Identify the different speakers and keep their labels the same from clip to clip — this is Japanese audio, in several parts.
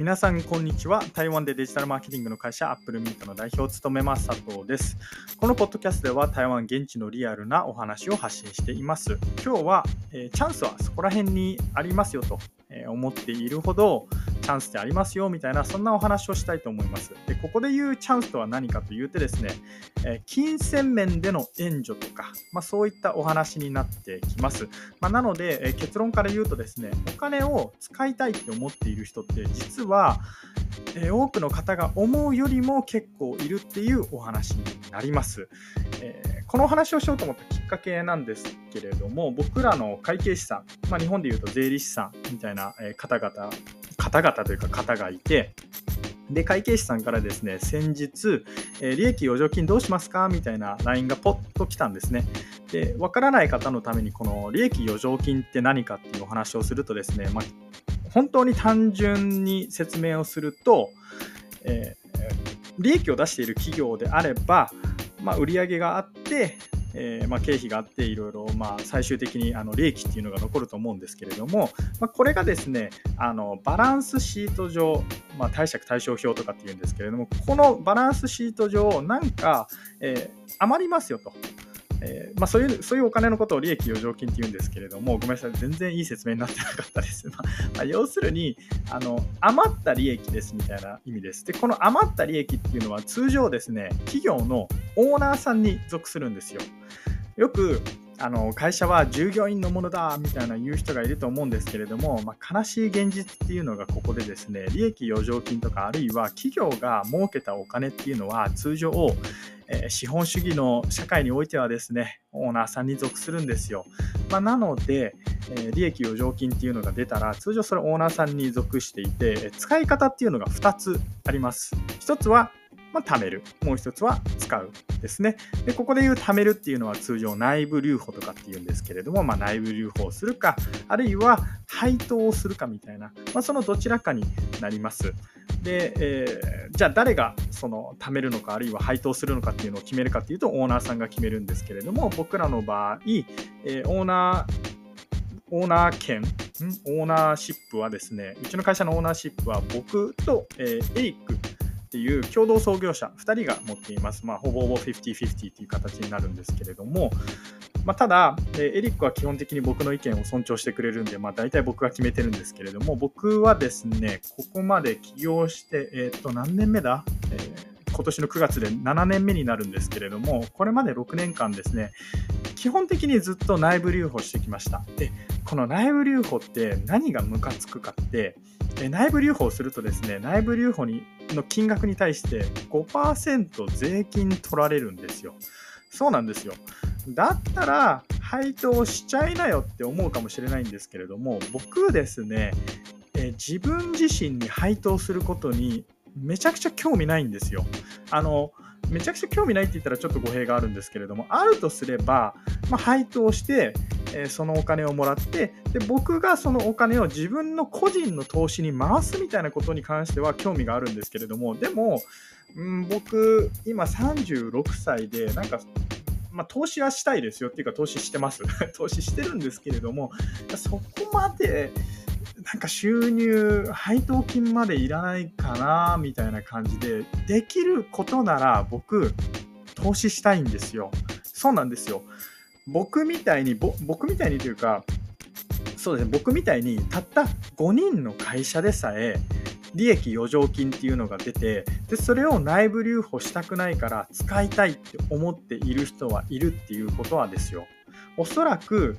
Speaker 1: 皆さんこんにちは。台湾でデジタルマーケティングの会社アップルミートの代表を務めます佐藤です。このポッドキャストでは台湾現地のリアルなお話を発信しています。今日は、えー、チャンスはそこら辺にありますよと思っているほどチャンスってありますよみたいなそんなお話をしたいと思います。でここで言うチャンスとは何かというとですね、え金銭面での援助とか、まあ、そういったお話になってきます。まあ、なので、え結論から言うとですねお金を使いたいって思っている人って実はえ多くの方が思うよりも結構いるっていうお話になります。えー、このお話をしようと思ったきっかけなんですけれども、僕らの会計士さん、まあ、日本でいうと税理士さんみたいな方々、方々というか方がいて、で、会計士さんからですね、先日、えー、利益余剰金どうしますかみたいな LINE がポッと来たんですね。で、わからない方のために、この利益余剰金って何かっていうお話をするとですね、まあ、本当に単純に説明をすると、えー、利益を出している企業であれば、まあ、売上があって、えー、まあ、経費があっていろいろ、まあ、最終的にあの利益っていうのが残ると思うんですけれども、まあ、これがですねあのバランスシート上、まあ、貸借対照表とかっていうんですけれどもこのバランスシート上なんか、えー、余りますよと。えー、まあ、そういうそういうお金のことを利益余剰金って言うんですけれども、ごめんなさい、全然いい説明になってなかったです。まあ、要するにあの、余った利益ですみたいな意味です。で、この余った利益っていうのは通常ですね、企業のオーナーさんに属するんですよ。よくあの会社は従業員のものだみたいな言う人がいると思うんですけれども、まあ、悲しい現実っていうのがここでですね利益余剰金とかあるいは企業が儲けたお金っていうのは通常、え、資本主義の社会においてはですねオーナーさんに属するんですよ、まあ、なので、え、利益余剰金っていうのが出たら通常それオーナーさんに属していて使い方っていうのが2つあります。1つはまあ、貯める。もう一つは使うですね。で、ここで言う貯めるっていうのは通常内部留保とかっていうんですけれども、まあ、内部留保をするか、あるいは配当をするかみたいな、まあ、そのどちらかになります。で、えー、じゃあ誰がその貯めるのか、あるいは配当するのかっていうのを決めるかっていうと、オーナーさんが決めるんですけれども、僕らの場合、えー、オーナー、オーナー権、オーナーシップはですね、うちの会社のオーナーシップは僕と、えー、エリックっていう共同創業者2人が持っています。まあ、ほぼほぼ50-50っていう形になるんですけれども、まあ、ただ、エリックは基本的に僕の意見を尊重してくれるんで、まあ、大体僕が決めてるんですけれども、僕はですね、ここまで起業して、えっ、と、何年目だ、えー今年の9月で7年目になるんですけれども、これまで6年間ですね、基本的にずっと内部留保してきました。で、この内部留保って何がムカつくかって、え内部留保をするとですね、内部留保にの金額に対して5%税金取られるんですよ。そうなんですよ。だったら配当しちゃいなよって思うかもしれないんですけれども、僕ですね、え自分自身に配当することにめちゃくちゃ興味ないんですよ。あの、めちゃくちゃ興味ないって言ったらちょっと語弊があるんですけれども、あるとすれば、まあ、配当して、えー、そのお金をもらってで、僕がそのお金を自分の個人の投資に回すみたいなことに関しては興味があるんですけれども、でも、ん僕、今36歳で、なんか、まあ、投資はしたいですよっていうか、投資してます。投資してるんですけれども、そこまで、なんか収入、配当金までいらないかな、みたいな感じで、できることなら僕、投資したいんですよ。そうなんですよ。僕みたいに、僕みたいにというか、そうですね、僕みたいにたった5人の会社でさえ、利益余剰金っていうのが出てでそれを内部留保したくないから使いたいって思っている人はいるっていうことはですよ。おそらく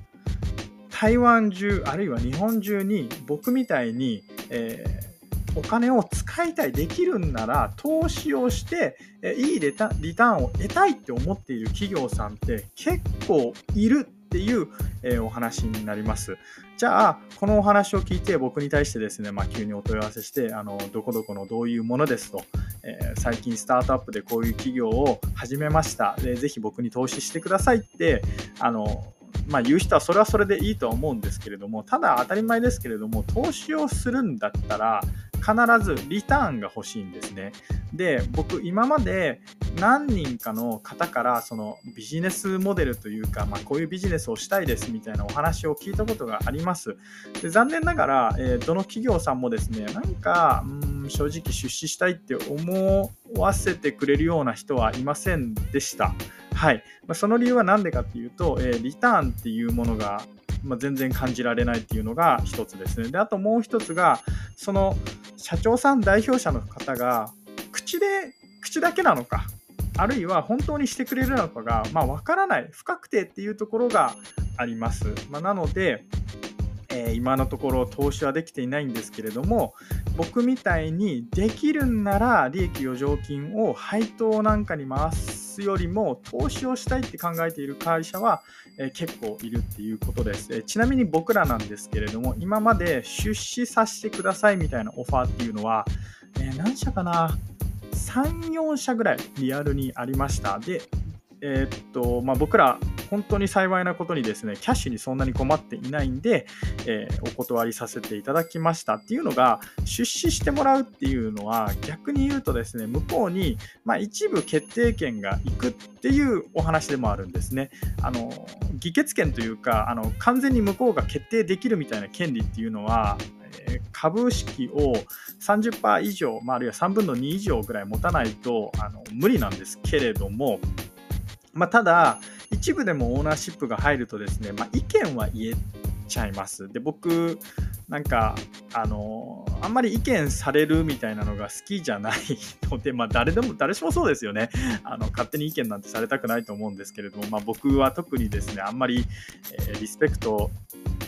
Speaker 1: 台湾中あるいは日本中に僕みたいに、えー、お金を使いたいできるんなら投資をして、いいリタリターンを得たいって思っている企業さんって結構いるっていう、え、お話になります。じゃあ、このお話を聞いて僕に対してですね、まあ、急にお問い合わせして、あのどこどこのどういうものですと、えー、最近スタートアップでこういう企業を始めました。でぜひ僕に投資してくださいって、あのまあ、言う人はそれはそれでいいとは思うんですけれども、ただ当たり前ですけれども、投資をするんだったら、必ずリターンが欲しいんですね。で、僕今まで何人かの方からそのビジネスモデルというか、まあ、こういうビジネスをしたいですみたいなお話を聞いたことがあります。で残念ながら、えー、どの企業さんもですね、なんか、うん正直出資したいって思わせてくれるような人はいませんでした。はい。まあ、その理由は何でかっていうと、えー、リターンっていうものがまあ、全然感じられないっていうのが一つですね。で、あともう一つが、その社長さん、代表者の方が、口で、口だけなのか、あるいは本当にしてくれるのかが、まあ、分からない、不確定っていうところがあります。まあ、なので、えー、今のところ投資はできていないんですけれども僕みたいにできるんなら利益余剰金を配当なんかに回すよりも投資をしたいって考えている会社は、えー、結構いるっていうことです、えー、ちなみに僕らなんですけれども今まで出資させてくださいみたいなオファーっていうのは、え何社かな？3、4社ぐらいリアルにありました。で、えー、っとまあ、僕ら、本当に幸いなことにですね、キャッシュにそんなに困っていないんで、えー、お断りさせていただきましたっていうのが、出資してもらうっていうのは、逆に言うとですね、向こうに、まあ、一部決定権がいくっていうお話でもあるんですね。あの議決権というかあの、完全に向こうが決定できるみたいな権利っていうのは、株式を30%以上、まあ、あるいは3分の2以上ぐらい持たないとあの無理なんですけれども、まあ、ただ、一部でもオーナーシップが入るとですね、まあ、意見は言えちゃいます。で、僕、なんか、あの、あんまり意見されるみたいなのが好きじゃないので、まあ、誰でも、誰しもそうですよね。あの、勝手に意見なんてされたくないと思うんですけれども、まあ、僕は特にですね、あんまり、えー、リスペクト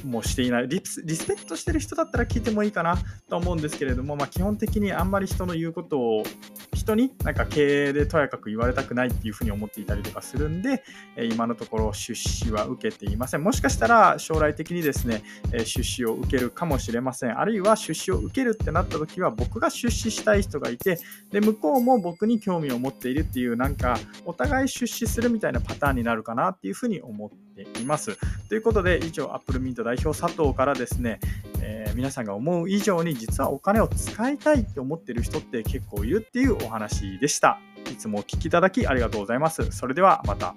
Speaker 1: もしていないリスペクトしてる人だったら聞いてもいいかなと思うんですけれども、まあ、基本的にあんまり人の言うことを人になんか経営でとやかく言われたくないっていうふうに思っていたりとかするんで、え今のところ出資は受けていません。もしかしたら将来的にですね、え出資を受けるかもしれません。あるいは出資を受けるってなった時は僕が出資したい人がいて、で向こうも僕に興味を持っているっていうなんかお互い出資するみたいなパターンになるかなっていうふうに思っています。ということで以上アップルミント代表佐藤からですね、ー、皆さんが思う以上に実はお金を使いたいって思ってる人って結構いるっていうお話でした。いつもお聴きいただきありがとうございます。それではまた。